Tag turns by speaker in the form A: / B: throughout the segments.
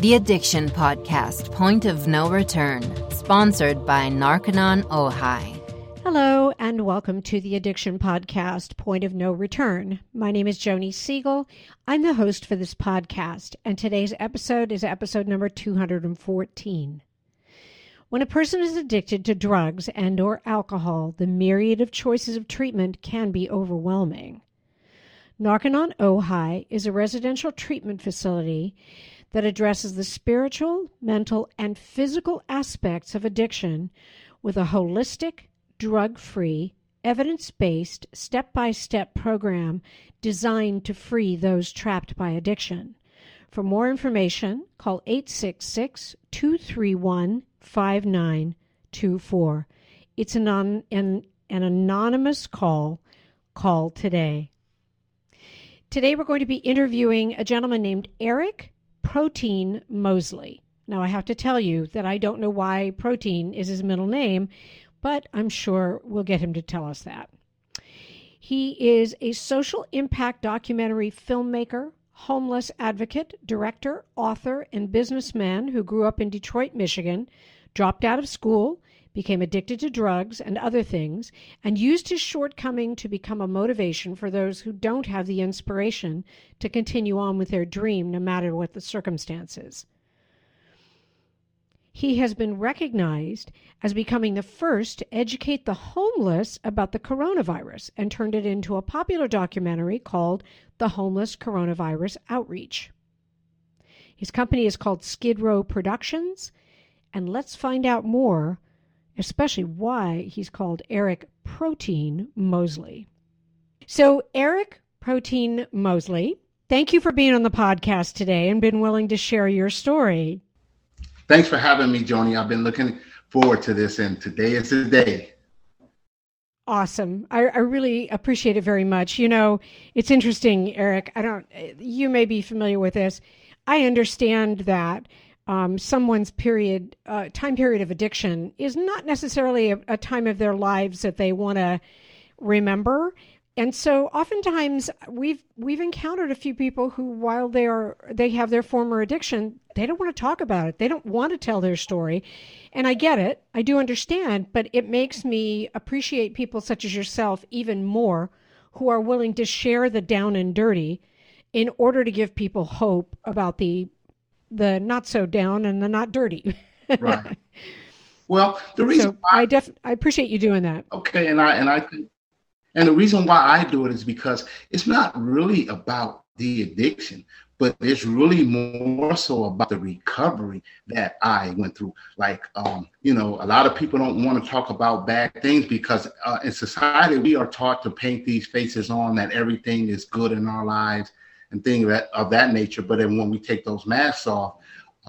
A: The Addiction Podcast, Point of No Return, sponsored by Narconon Ojai.
B: Hello, and welcome to the Addiction Podcast, Point of No Return. My name is Joni Siegel. I'm the host for this podcast, and today's episode is episode number 214. When a person is addicted to drugs and or alcohol, the myriad of choices of treatment can be overwhelming. Narconon Ojai is a residential treatment facility that addresses the spiritual, mental, and physical aspects of addiction with a holistic, drug free, evidence based, step by step program designed to free those trapped by addiction. For more information, call 866 231 5924. It's an, an, an anonymous call. Call today. Today, we're going to be interviewing a gentleman named Eric Protein Moseley. Now, I have to tell you that I don't know why Protein is his middle name, but I'm sure we'll get him to tell us that. He is a social impact documentary filmmaker, homeless advocate, director, author, and businessman who grew up in Detroit, Michigan, dropped out of school, became addicted to drugs and other things, and used his shortcoming to become a motivation for those who don't have the inspiration to continue on with their dream no matter what the circumstances. He has been recognized as becoming the first to educate the homeless about the coronavirus and turned it into a popular documentary called The Homeless Coronavirus Outreach. His company is called Skid Row Productions, and let's find out more, especially why he's called Eric Protein Moseley. So, Eric Protein Moseley, thank you for being on the podcast today and been willing to share your story.
C: Thanks for having me, Joni. I've been looking forward to this, and today is the day.
B: Awesome. I, I, really appreciate it very much. You know, it's interesting, Eric. I don't, you may be familiar with this. I understand that um, someone's period, uh, time period of addiction is not necessarily a, a time of their lives that they want to remember. And so oftentimes we've we've encountered a few people who while they are they have their former addiction they don't want to talk about it. They don't want to tell their story. And i get it. I do understand. But it makes me appreciate people such as yourself even more who are willing to share the down and dirty in order to give people hope about the the not so down and the not dirty.
C: Right. Well the reason
B: so I, I def i appreciate you doing that.
C: Okay and i and i think and the reason why I do it is because it's not really about the addiction, but it's really more so about the recovery that I went through. Like, um, you know, a lot of people don't want to talk about bad things because uh, in society we are taught to paint these faces on that everything is good in our lives and things that, of that nature. But then when we take those masks off,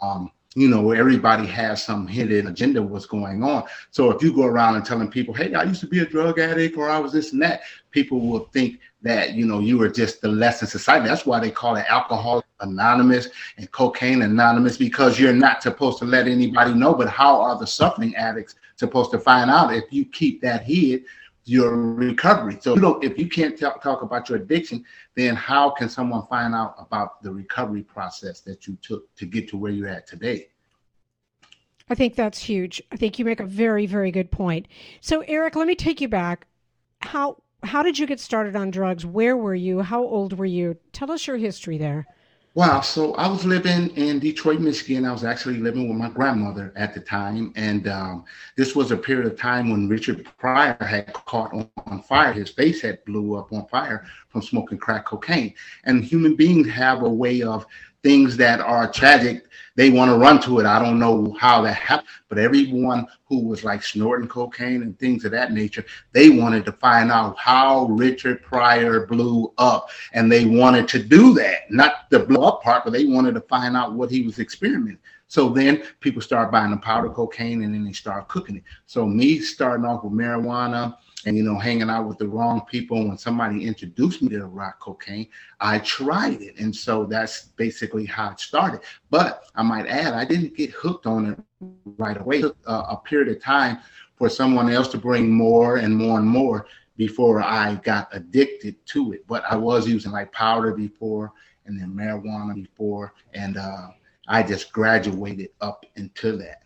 C: um, you know, everybody has some hidden agenda what's going on. So if you go around and telling people, hey, I used to be a drug addict or I was this and that, people will think that, you know, you were just the less in society. That's why they call it alcohol anonymous and cocaine anonymous, because you're not supposed to let anybody know. But how are the suffering addicts supposed to find out if you keep that hid? Your recovery. So you know, if you can't talk, talk about your addiction, then how can someone find out about the recovery process that you took to get to where you're at today?
B: I think that's huge. I think you make a very, very good point. So, Eric, let me take you back. How how did you get started on drugs? Where were you? How old were you? Tell us your history there.
C: Wow. So I was living in Detroit, Michigan. I was actually living with my grandmother at the time. And um, this was a period of time when Richard Pryor had caught on, on, fire. His face had blew up on fire from smoking crack cocaine. And human beings have a way of things that are tragic they want to run to it. I don't know how that happened, but everyone who was like snorting cocaine and things of that nature, they wanted to find out how Richard Pryor blew up. And they wanted to do that, not the blow up part, but they wanted to find out what he was experimenting. So then people start buying the powder cocaine and then they start cooking it. So me starting off with marijuana, and you know hanging out with the wrong people when somebody introduced me to rock cocaine i tried it. And so that's basically how it started. But i might add i didn't get hooked on it right away. It took a, a period of time for someone else to bring more and more and more before i got addicted to it. But i was using like powder before and then marijuana before. And uh I just graduated up into that.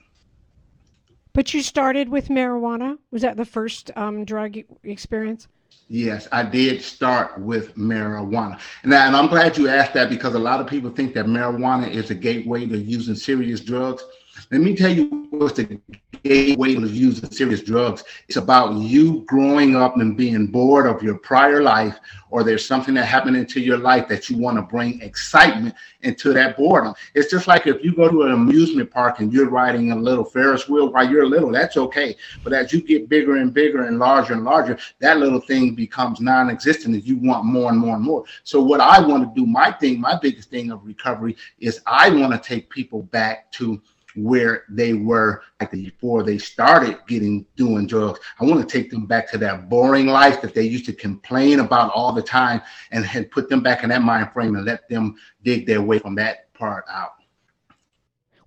B: But you started with marijuana. Was that the first um, drug experience?
C: Yes, I did start with marijuana. And, I, and I'm glad you asked that because a lot of people think that marijuana is a gateway to using serious drugs. Let me tell you what's the gateway to using serious drugs. It's about you growing up and being bored of your prior life, or there's something that happened into your life that you want to bring excitement into that boredom. It's just like if you go to an amusement park and you're riding a little Ferris wheel while you're little, that's okay. But as you get bigger and bigger and larger and larger, that little thing becomes non existent and you want more and more and more. So, what I want to do, my thing, my biggest thing of recovery is I want to take people back to where they were before they started getting doing drugs. I want to take them back to that boring life that they used to complain about all the time and, and put them back in that mind frame and let them dig their way from that part out.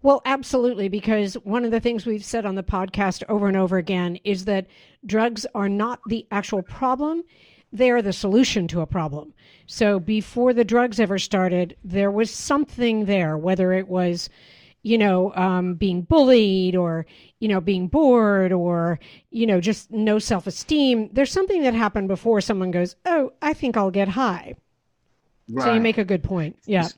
B: Well, absolutely, because one of the things we've said on the podcast over and over again is that drugs are not the actual problem, they are the solution to a problem. So before the drugs ever started, there was something there, whether it was you know, um, being bullied or, you know, being bored or, you know, just no self esteem. There's something that happened before someone goes, Oh, I think I'll get high. Right. So you make a good point. Yeah.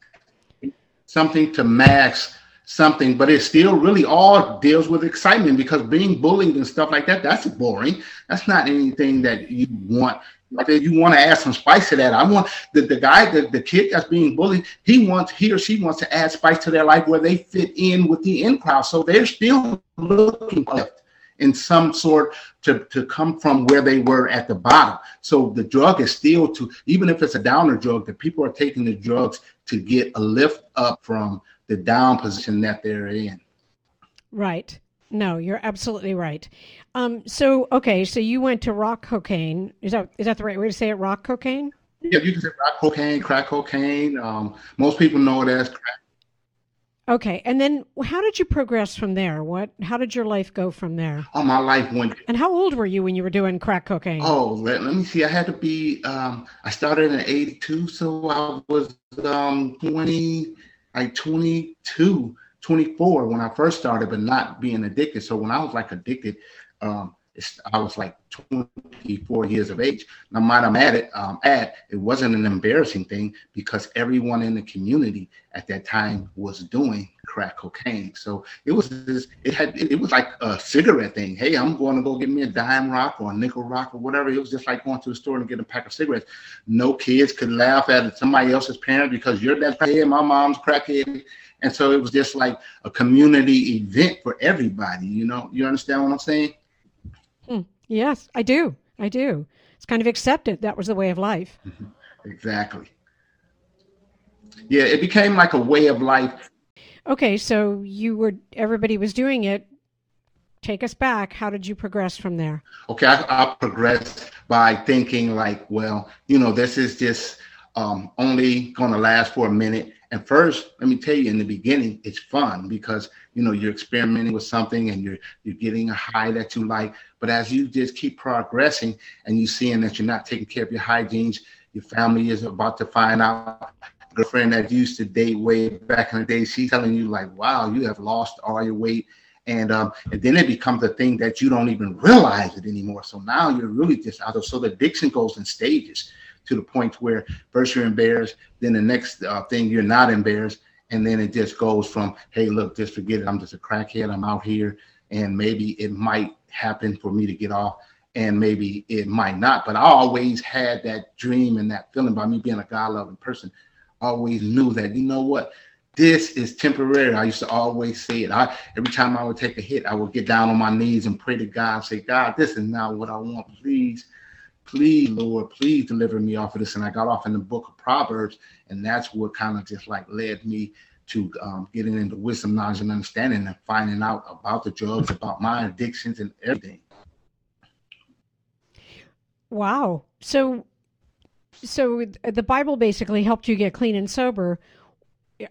C: Something to mask something, but it still really all deals with excitement because being bullied and stuff like that, that's boring. That's not anything that you want like you want to add some spice to that. I want the, the guy, the, the kid that's being bullied, he wants he or she wants to add spice to their life where they fit in with the in crowd. So they're still looking left in some sort to, to come from where they were at the bottom. So the drug is still to even if it's a downer drug, the people are taking the drugs to get a lift up from the down position that they're in.
B: Right. No, you're absolutely right. Um, so okay, so you went to rock cocaine. Is that is that the right way to say it? Rock cocaine?
C: Yeah, you can say rock cocaine, crack cocaine. Um, most people know it as crack.
B: Okay, and then how did you progress from there? What? How did your life go from there?
C: Oh, my life went.
B: And how old were you when you were doing crack cocaine?
C: Oh, let, let me see. I had to be. Um, I started in '82, so I was um, 20, like 22 24 when I first started, but not being addicted. So when I was like addicted, um, I was like 24 years of age. Now, might I'm at it, um, at it wasn't an embarrassing thing because everyone in the community at that time was doing crack cocaine. So it was this, it had it was like a cigarette thing. Hey, I'm going to go get me a dime rock or a nickel rock or whatever. It was just like going to the store and get a pack of cigarettes. No kids could laugh at somebody else's parent because you're that crackhead, my mom's crackhead. And so it was just like a community event for everybody. You know, you understand what I'm saying?
B: Hmm. Yes, I do. I do. It's kind of accepted. That was the way of life.
C: exactly. Yeah, it became like a way of life.
B: Okay, so you were everybody was doing it. Take us back. How did you progress from there?
C: Okay, I, I progressed by thinking like, well, you know, this is just um, only going to last for a minute and first, let me tell you, in the beginning, it's fun because you know you're experimenting with something and you're you're getting a high that you like. But as you just keep progressing and you seeing that you're not taking care of your hygiene, your family is about to find out. Girlfriend that used to date way back in the day, she's telling you like, "Wow, you have lost all your weight." and um, and then it becomes a thing that you don't even realize it anymore. So now you're really just out of. So the addiction goes in stages to the point where first you're embarrassed, then the next uh, thing you're not embarrassed, and then it just goes from, hey, look, just forget it. I'm just a crackhead. I'm out here, and maybe it might happen for me to get off, and maybe it might not. But I always had that dream and that feeling by me being a God loving person. Always knew that, you know what? This is temporary. I used to always say it. I every time I would take a hit, I would get down on my knees and pray to God, say, God, this is not what I want. Please please, Lord, please deliver me off of this. And I got off in the book of Proverbs, and that's what kind of just like led me to um, getting into wisdom, knowledge, and understanding and finding out about the drugs, about my addictions, and everything.
B: Wow. So, so the Bible basically helped you get clean and sober.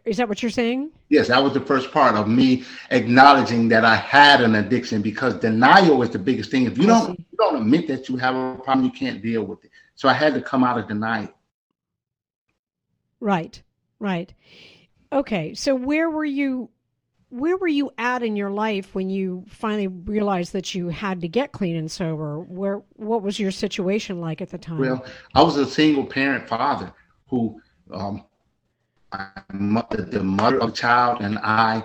B: Is that what you're saying?
C: Yes, that was the first part of me acknowledging that I had an addiction because denial is the biggest thing. If you don't you don't admit that you have a problem, you can't deal with it. So I had to come out of denial.
B: Right, right. Okay, so where were you? Where were you at in your life when you finally realized that you had to get clean and sober? Where what was your situation like at the time?
C: Well, I was a single parent father who um, mother, the mother of child and I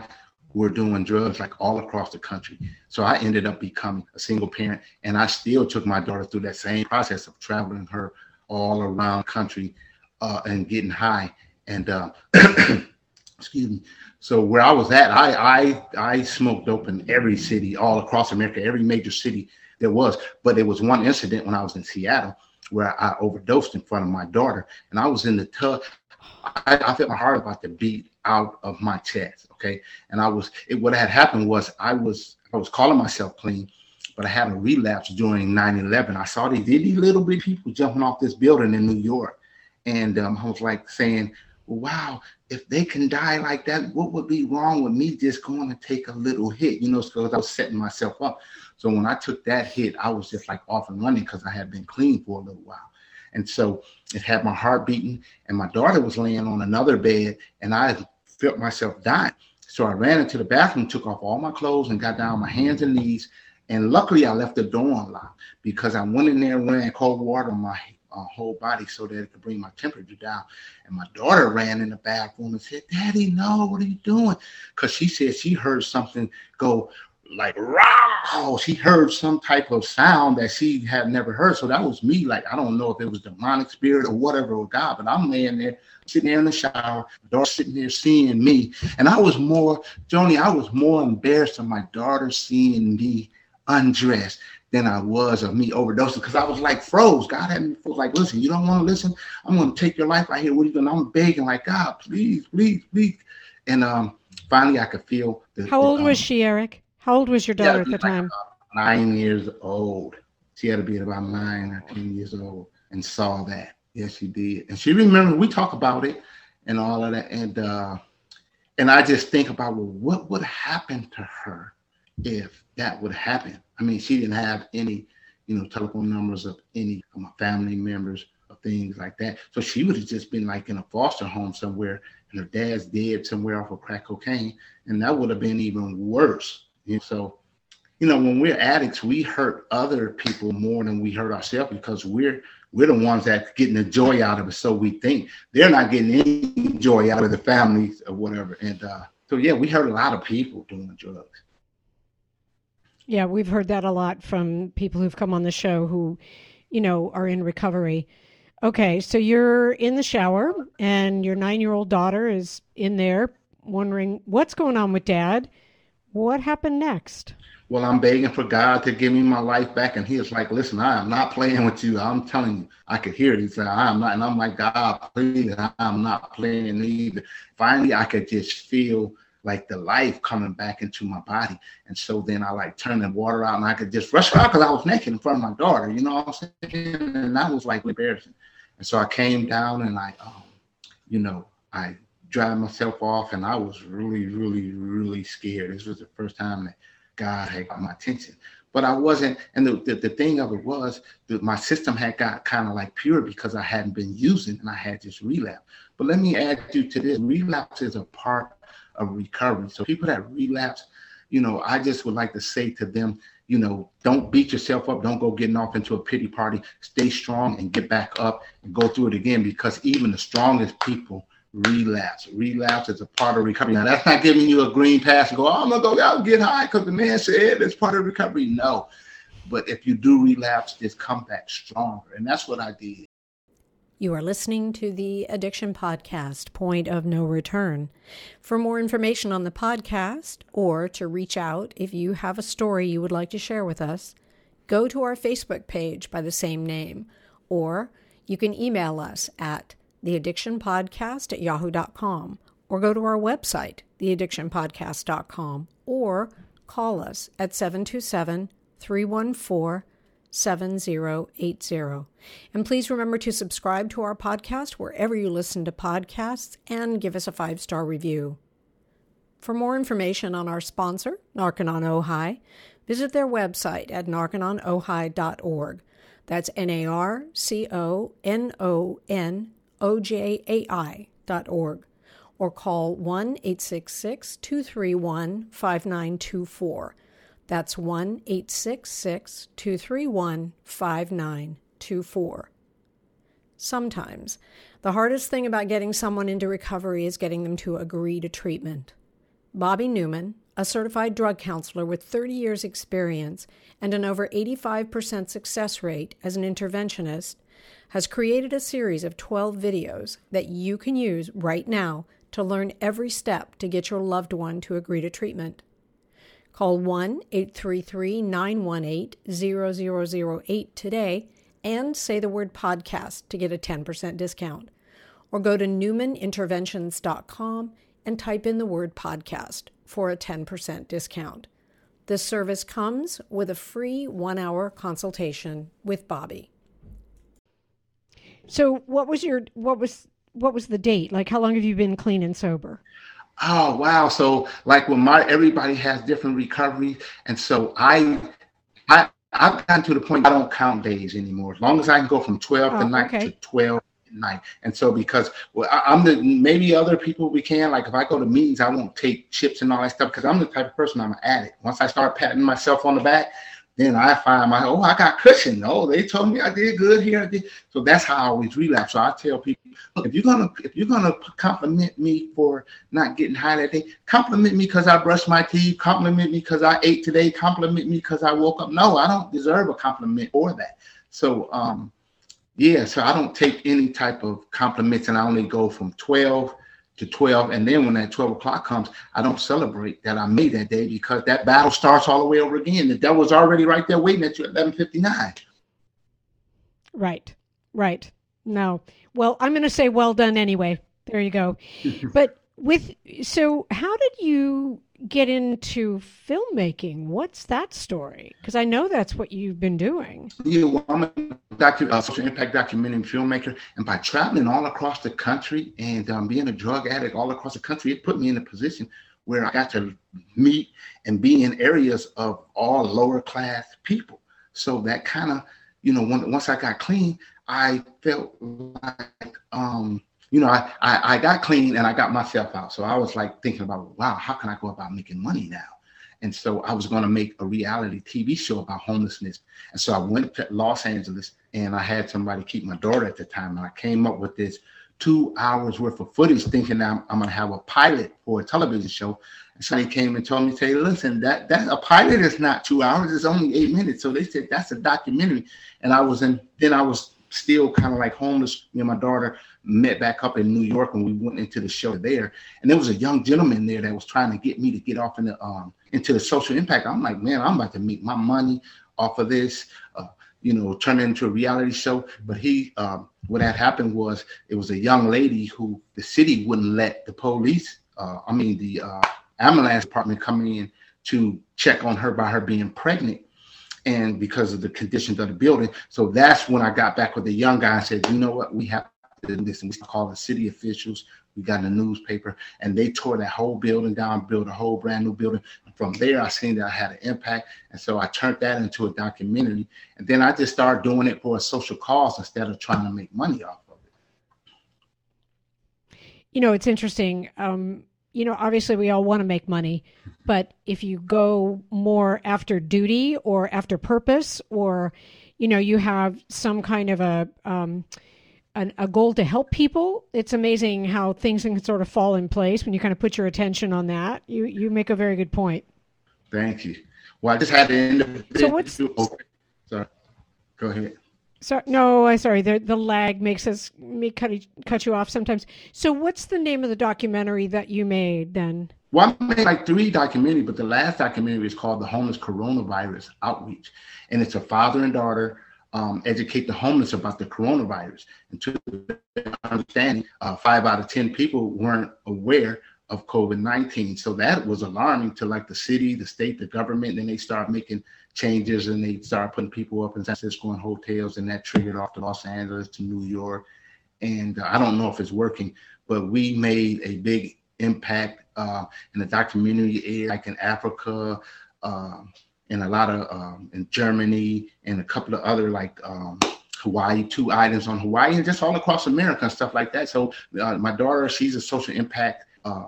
C: were doing drugs like all across the country. So I ended up becoming a single parent, and I still took my daughter through that same process of traveling her all around country uh, and getting high. And uh, excuse me. So where I was at, I I I smoked dope in every city all across America, every major city there was. But there was one incident when I was in Seattle where I overdosed in front of my daughter, and I was in the tub. I, I felt my heart about to beat out of my chest. Okay, and I was it, what had happened was I was I was calling myself clean, but I had a relapse during 9/11. I saw these itty little bit people jumping off this building in New York, and um, I was like saying, "Wow, if they can die like that, what would be wrong with me just going to take a little hit?" You know, because I was setting myself up. So when I took that hit, I was just like off and running because I had been clean for a little while. And so it had my heart beating, and my daughter was laying on another bed, and I felt myself dying. So I ran into the bathroom, took off all my clothes, and got down on my hands and knees. And luckily, I left the door unlocked because I went in there and ran cold water on my uh, whole body so that it could bring my temperature down. And my daughter ran in the bathroom and said, Daddy, no, what are you doing? Because she said she heard something go like wow she heard some type of sound that she had never heard. So that was me like i don't know if it was demonic spirit or whatever or god but i'm laying there sitting there in the shower daughter sitting there seeing me. And i was more joni i was more embarrassed of my daughter seeing me undressed than i was of me overdosing because i was like froze. God had me froze like listen you don't want to listen? I'm going to take your life right here. What are you doing? I'm begging like god please please please. And um finally i could feel
B: the, how old the, um, was she eric how old was your daughter at the time?
C: nine years old. She had to be about nine or ten years old and saw that. Yes, she did. And she remembered we talk about it and all of that. And uh and I just think about well, what would happen to her if that would happen. I mean, she didn't have any, you know, telephone numbers of any of my family members or things like that. So she would have just been like in a foster home somewhere and her dad's dead somewhere off of crack cocaine. And that would have been even worse and so, you know, when we're addicts, we hurt other people more than we hurt ourselves because we're we're the ones that getting the joy out of it. So we think they're not getting any joy out of the families or whatever. And uh, so yeah, we hurt a lot of people doing drugs.
B: Yeah, we've heard that a lot from people who've come on the show who, you know, are in recovery. Okay, so you're in the shower and your nine year old daughter is in there wondering what's going on with dad. What happened next?
C: Well, I'm begging for God to give me my life back. And he was like, listen, I am not playing with you. I'm telling you, I could hear it. He said, I am not. And I'm like, God, please, I'm not playing either. Finally, I could just feel like the life coming back into my body. And so then I like turned the water out and I could just rush out because I was naked in front of my daughter, you know what I'm saying? And that was like embarrassing. And so I came down and I, um, you know, I drive myself off, and I was really, really, really scared. This was the first time that God had got my attention. But I wasn't, and the, the, the thing of it was that my system had got kind of like pure because I hadn't been using and I had this relapse. But let me add you to this relapse is a part of recovery. So people that relapse, you know, I just would like to say to them, you know, don't beat yourself up. Don't go getting off into a pity party. Stay strong and get back up and go through it again because even the strongest people relapse. Relapse is a part of recovery. Now, that's not giving you a green pass and go, oh, I'm going to go out and get high because the man said it's part of recovery. No. But if you do relapse, just come back stronger. And that's what I did.
B: You are listening to the Addiction Podcast, Point of No Return. For more information on the podcast or to reach out if you have a story you would like to share with us, go to our Facebook page by the same name, or you can email us at theaddictionpodcast at yahoo.com, or go to our website, theaddictionpodcast.com, or call us at 727 314 7080. And please remember to subscribe to our podcast wherever you listen to podcasts and give us a five star review. For more information on our sponsor, Narconon Ojai, visit their website at narcononojai.org. That's N A R C O N O N ojai.org. or call 1 866 231 5924. That's 1 866 231 5924. Sometimes, the hardest thing about getting someone into recovery is getting them to agree to treatment. Bobby Newman, a certified drug counselor with 30 years' experience and an over 85% success rate as an interventionist, has created a series of 12 videos that you can use right now to learn every step to get your loved one to agree to treatment. Call 1 833 918 0008 today and say the word podcast to get a 10% discount. Or go to newmaninterventions.com and type in the word podcast for a 10% discount. This service comes with a free one hour consultation with Bobby. So what was your what was what was the date? Like how long have you been clean and sober?
C: Oh wow! So like when my everybody has different recovery, and so I, I I've gotten to the point I don't count days anymore. As long as I can go from twelve oh, at night okay. to twelve night, and so because well, I, am the maybe other people we can like if I go to meetings, I won't take chips and all that stuff because I'm the type of person I'm an addict. Once I start patting myself on the back, then I find my oh I got cushion. Oh, they told me I did good here. So that's how I always relapse. So I tell people, look, if you're gonna if you're gonna compliment me for not getting high that day, compliment me because I brushed my teeth. Compliment me because I ate today. Compliment me because I woke up. No, I don't deserve a compliment for that. So um, yeah, so I don't take any type of compliments, and I only go from twelve to 12. And then when that 12 o'clock comes, I don't celebrate that I made that day because that battle starts all the way over again. The devil's already right there waiting at you at 1159.
B: Right, right. No. Well, I'm going to say well done anyway. There you go. but with, so how did you get into filmmaking? What's that story? Because I know that's what you've been doing.
C: Yeah, well, I'm a docu- uh, social impact documentary filmmaker, and by traveling all across the country and um, being a drug addict all across the country, it put me in a position where I got to meet and be in areas of all lower class people. So that kind of, you know, when, once I got clean, I felt like um, you know, I, I, I got clean and I got myself out. So I was like thinking about, wow, how can I go about making money now? And so I was going to make a reality TV show about homelessness. And so I went to Los Angeles and I had somebody keep my daughter at the time. And I came up with this two hours worth of footage thinking I'm, I'm going to have a pilot for a television show. And somebody came and told me, say, listen, that, that a pilot is not two hours. It's only eight minutes. So they said, that's a documentary. And I was in, then I was still kind of like homeless. Me and my daughter met back up in New York and we went into the show there. And there was a young gentleman there that was trying to get me to get off in the, um, into the social impact. I'm like, man, I'm about to make my money off of this, uh, you know, turn it into a reality show. But he, um, what had happened was it was a young lady who the city wouldn't let the police, uh, I mean, the uh, ambulance department come in to check on her by her being pregnant and because of the conditions of the building. So that's when I got back with the young guy and said, you know what, we have do this. And we the city officials. We got in the newspaper and they tore that whole building down, built a whole brand new building. And from there, I seen that I had an impact. And so I turned that into a documentary. And then I just started doing it for a social cause instead of trying to make money off of it.
B: You know, it's interesting. Um, you know, obviously we all want to make money, but if you go more after duty or after purpose, or, you know, you have some kind of a, um, an, a goal to help people, it's amazing how things can sort of fall in place when you kind of put your attention on that. You you make a very good point.
C: Thank you. Well, I just had to end.
B: So what's?
C: Oh, sorry. Go ahead.
B: Sorry, no, I sorry. The the lag makes us me cut cut you off sometimes. So, what's the name of the documentary that you made then?
C: Well, I made like three documentaries, but the last documentary is called "The Homeless Coronavirus Outreach," and it's a father and daughter um, educate the homeless about the coronavirus. And to understanding, uh, five out of ten people weren't aware of COVID nineteen, so that was alarming to like the city, the state, the government. Then they start making changes and they started putting people up in San Francisco in hotels, and that triggered off to Los Angeles to New York. And uh, I don't know if it's working, but we made a big impact uh, in the documentary, area, like in Africa, uh, and a lot of um, in Germany, and a couple of other like um, Hawaii, two items on Hawaii, and just all across America and stuff like that. So uh, my daughter, she's a social impact uh,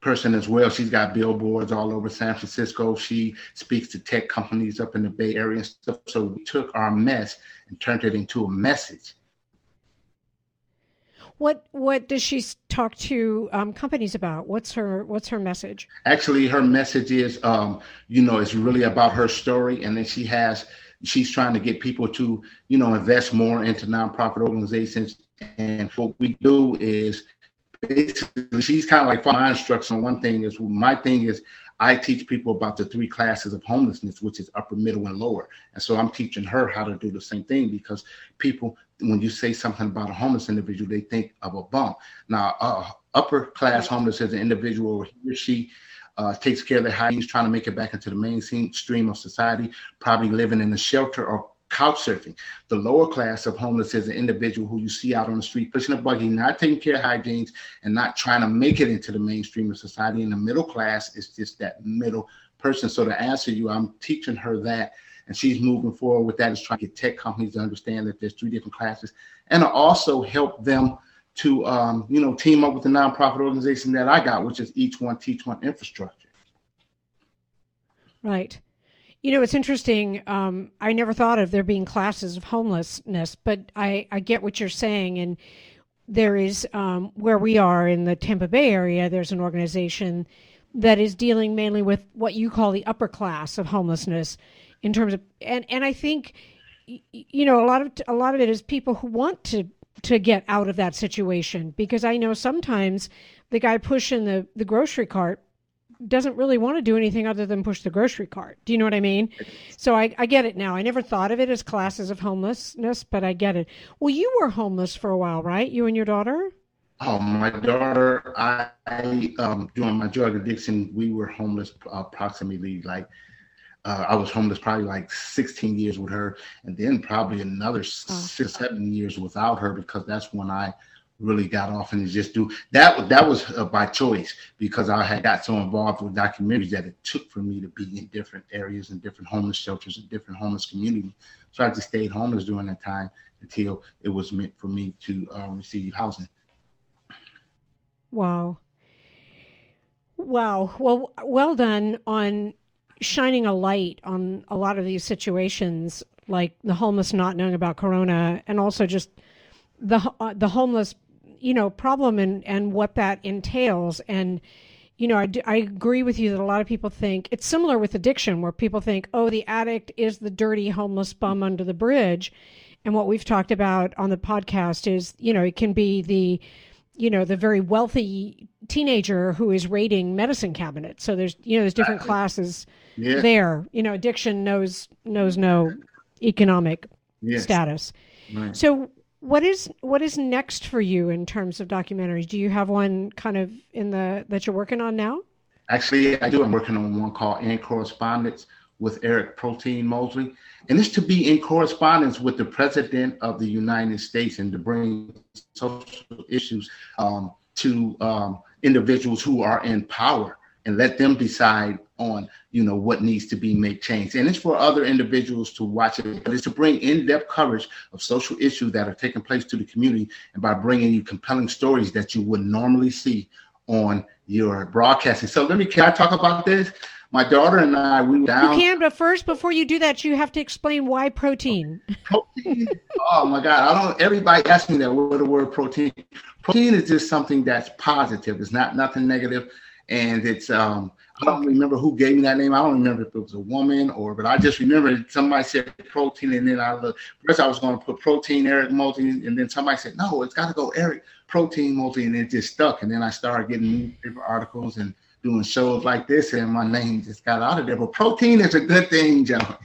C: person as well. She's got billboards all over San Francisco. She speaks to tech companies up in the Bay Area and stuff. So we took our mess and turned it into a message.
B: What what does she talk to um, companies about? What's her what's her message?
C: Actually, her message is, um, you know, it's really about her story, and then she has she's trying to get people to, you know, invest more into nonprofit organizations. And what we do is basically she's kind of like my instruction. One thing is my thing is I teach people about the three classes of homelessness, which is upper, middle, and lower. And so I'm teaching her how to do the same thing because people, when you say something about a homeless individual, they think of a bum. Now, uh, upper class homeless is an individual he or she uh, takes care of their hygiene, trying to make it back into the mainstream of society, probably living in a shelter or couch surfing. The lower class of homeless is an individual who you see out on the street pushing a buggy, not taking care of hygiene and not trying to make it into the mainstream of society. And the middle class is just that middle person. So to answer you, I'm teaching her that. And she's moving forward with that, is trying to get tech companies to understand that there's three different classes and also help them to um, you know team up with the nonprofit organization that I got, which is Each One Teach One Infrastructure.
B: Right. You know, it's interesting. Um, I never thought of there being classes of homelessness, but I, I get what you're saying. And there is, um, where we are in the Tampa Bay area, there's an organization that is dealing mainly with what you call the upper class of homelessness in terms of, and, and I think, you know, a lot of, a lot of it is people who want to, to get out of that situation because I know sometimes the guy pushing the, the grocery cart doesn't really want to do anything other than push the grocery cart. Do you know what I mean? So I, I get it now. I never thought of it as classes of homelessness, but I get it. Well, you were homeless for a while, right? You and your daughter?
C: Oh, my daughter, I, I um, during my drug addiction, we were homeless approximately like, uh, I was homeless probably like 16 years with her, and then probably another oh. six, seven years without her because that's when I really got off and just do that. That was uh, by choice because I had got so involved with documentaries that it took for me to be in different areas and different homeless shelters and different homeless communities. So I just stayed homeless during that time until it was meant for me to uh, receive housing.
B: Wow. Wow. Well, well done on shining a light on a lot of these situations, like the homeless not knowing about Corona, and also just the uh, the homeless you know problem and and what that entails. And you know I, I agree with you that a lot of people think it's similar with addiction where people think oh the addict is the dirty homeless bum under the bridge. And what we've talked about on the podcast is you know it can be the you know the very wealthy teenager who is raiding medicine cabinets. So there's you know there's different classes yeah. there. You know addiction knows knows no economic yes. status. Right. so what is what is next for you in terms of documentaries? Do you have one kind of in the that you're working on now?
C: Actually, I do. I'm working on one called In Correspondence with Eric Protein Moseley, and it's to be in correspondence with the President of the United States and to bring social issues um, to um, individuals who are in power and let them decide on you know what needs to be made change and it's for other individuals to watch it but it's to bring in-depth coverage of social issues that are taking place to the community and by bringing you compelling stories that you would normally see on your broadcasting so let me can i talk about this my daughter and I, we were down.
B: You can, but first, before you do that, you have to explain why protein.
C: Protein. oh my God! I don't. Everybody asks me that. What the word protein? Protein is just something that's positive. It's not nothing negative and it's um I don't remember who gave me that name. I don't remember if it was a woman or, but I just remember somebody said protein, and then I looked. First, I was going to put protein Eric Multi, and then somebody said no, it's got to go Eric Protein Multi, and it just stuck. And then I started getting newspaper articles and doing shows like this, and my name just got out of there. But protein is a good thing, gentlemen.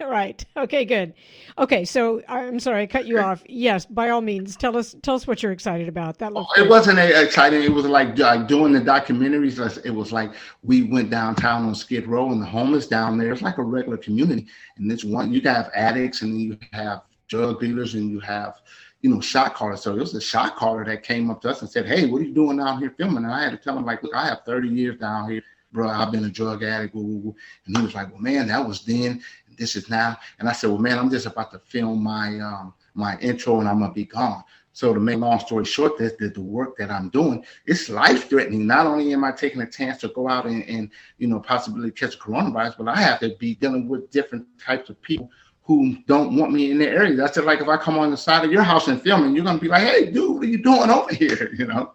B: right. Okay, good. Okay, so I'm sorry I cut you off. Yes, by all means, tell us tell us what you're excited about. That
C: looks oh, it wasn't exciting. It was like like doing the documentaries. It was like we went downtown on Skid Row, and the homeless down there. It's like a regular community. And this one, you have addicts, and you have drug dealers, and you have you know, shot caller. So it was a shot caller that came up to us and said, Hey, what are you doing down here filming? And I had to tell him, like, look, I have 30 years down here, bro. I've been a drug addict. And he was like, Well, man, that was then this is now. And I said, well, man, I'm just about to film my um, my intro and I'm gonna be gone. So to make long story short, that the, the work that I'm doing, it's life threatening. Not only am I taking a chance to go out and, and you know possibly catch coronavirus, but I have to be dealing with different types of people who don't want me in their area. That's just like if I come on the side of your house and film, and you're gonna be like, "Hey, dude, what are you doing over here?" You know.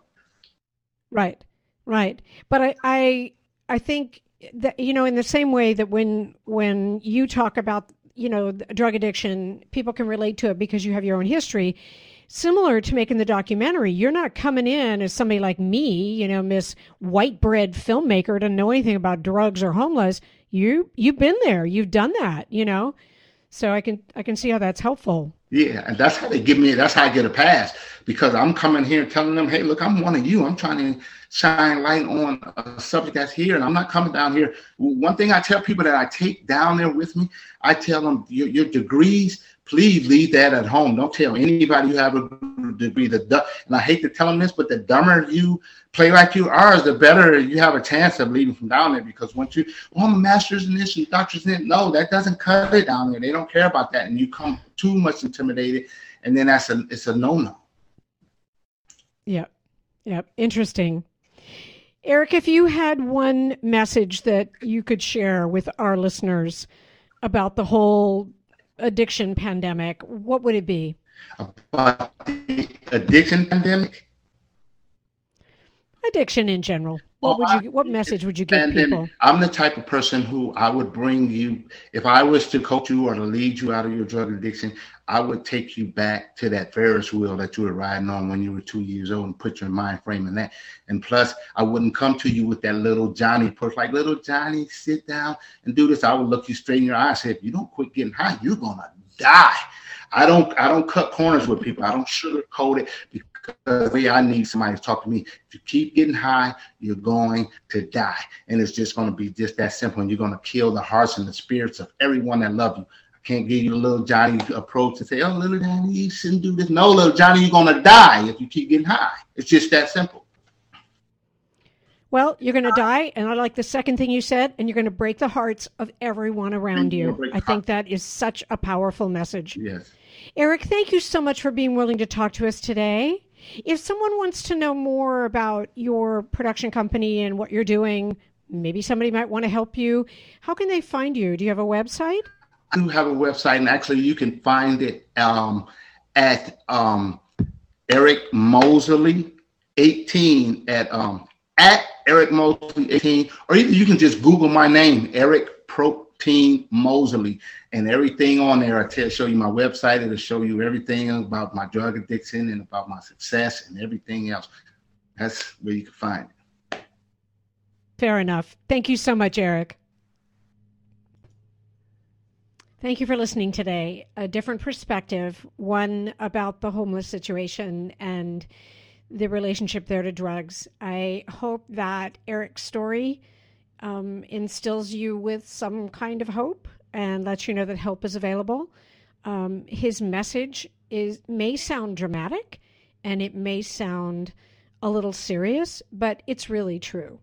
B: Right, right. But I, I, I think that you know, in the same way that when when you talk about you know drug addiction, people can relate to it because you have your own history similar to making the documentary. You're not coming in as somebody like me, you know, Miss White Bread filmmaker, to know anything about drugs or homeless. You you've been there. You've done that, you know. So I can I can see how that's helpful.
C: Yeah, and that's how they give me. That's how I get a pass because I'm coming here telling them, "Hey, look, I'm one of you. I'm trying to shine light on a subject that's here, and I'm not coming down here." One thing I tell people that I take down there with me, I tell them, "Your, your degrees please leave that at home. Don't tell anybody you have a degree. The and I hate to tell them this, but the dumber you play like you are, the better you have a chance of leaving from down there. Because once you, oh, I'm a master's in this and doctor's in no, that doesn't cut it down there. They don't care about that, and you come too much intimidated, and then that's a it's a no no.
B: Yep, yep, interesting. Eric, if you had one message that you could share with our listeners about the whole addiction pandemic, what would it be?
C: About the addiction pandemic?
B: Addiction in general. What would you? What message would you give people?
C: I'm the type of person who I would bring you. If I was to coach you or to lead you out of your drug addiction, I would take you back to that Ferris wheel that you were riding on when you were two years old and put your mind frame in that. And plus, I wouldn't come to you with that little Johnny push, like little Johnny, sit down and do this. I would look you straight in your eyes. and Say, if you don't quit getting high, you're gonna die. I don't I don't cut corners with people. I don't sugarcoat it because the way I need somebody to talk to me. If you keep getting high, you're going to die. And it's just going to be just that simple. And you're going to kill the hearts and the spirits of everyone that love you. I can't give you a little Johnny approach and say, oh, little Johnny, you shouldn't do this. No, little Johnny, you're going to die if you keep getting high. It's just that simple.
B: Well, you're going to die, and I like the second thing you said, and you're going to break the hearts of everyone around you. I think that is such a powerful message.
C: Yes.
B: Eric, thank you so much for being willing to talk to us today. If someone wants to know more about your production company and what you're doing, maybe somebody might want to help you. How can they find you? Do you have a website?
C: I do have a website, and actually, you can find it um, at um, Eric Moseley 18 at um, at Eric Moseley 18, or either you can just Google my name, Eric Protein Moseley, and everything on there. I tell show you my website. It'll show you everything about my drug addiction and about my success and everything else. That's where you can find it.
B: Fair enough. Thank you so much, Eric. Thank you for listening today. A different perspective, one about the homeless situation and the relationship there to drugs. I hope that Eric's story um, instills you with some kind of hope and lets you know that help is available. Um, his message is may sound dramatic and it may sound a little serious, but it's really true.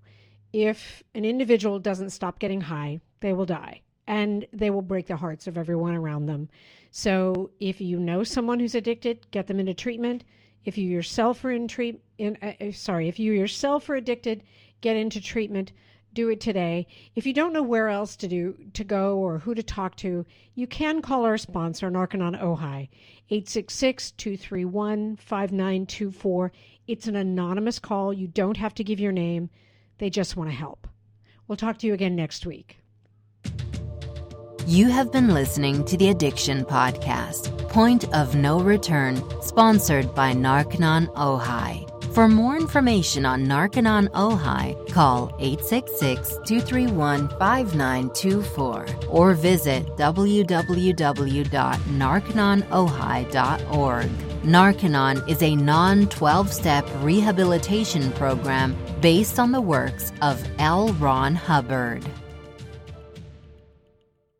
B: If an individual doesn't stop getting high, they will die and they will break the hearts of everyone around them. So if you know someone who's addicted, get them into treatment. If you yourself are in treat, uh, uh, sorry, if you yourself are addicted, get into treatment. Do it today. If you don't know where else to do to go or who to talk to, you can call our sponsor, Narconon Ojai, 866-231-5924. It's an anonymous call. You don't have to give your name. They just want to help. We'll talk to you again next week.
A: You have been listening to the Addiction Podcast, Point of No Return, sponsored by Narconon Ojai. For more information on Narconon Ojai, call 866-231-5924 or visit www.narcononojai.org. Narconon is a non 12 step rehabilitation program based on the works of L. Ron Hubbard.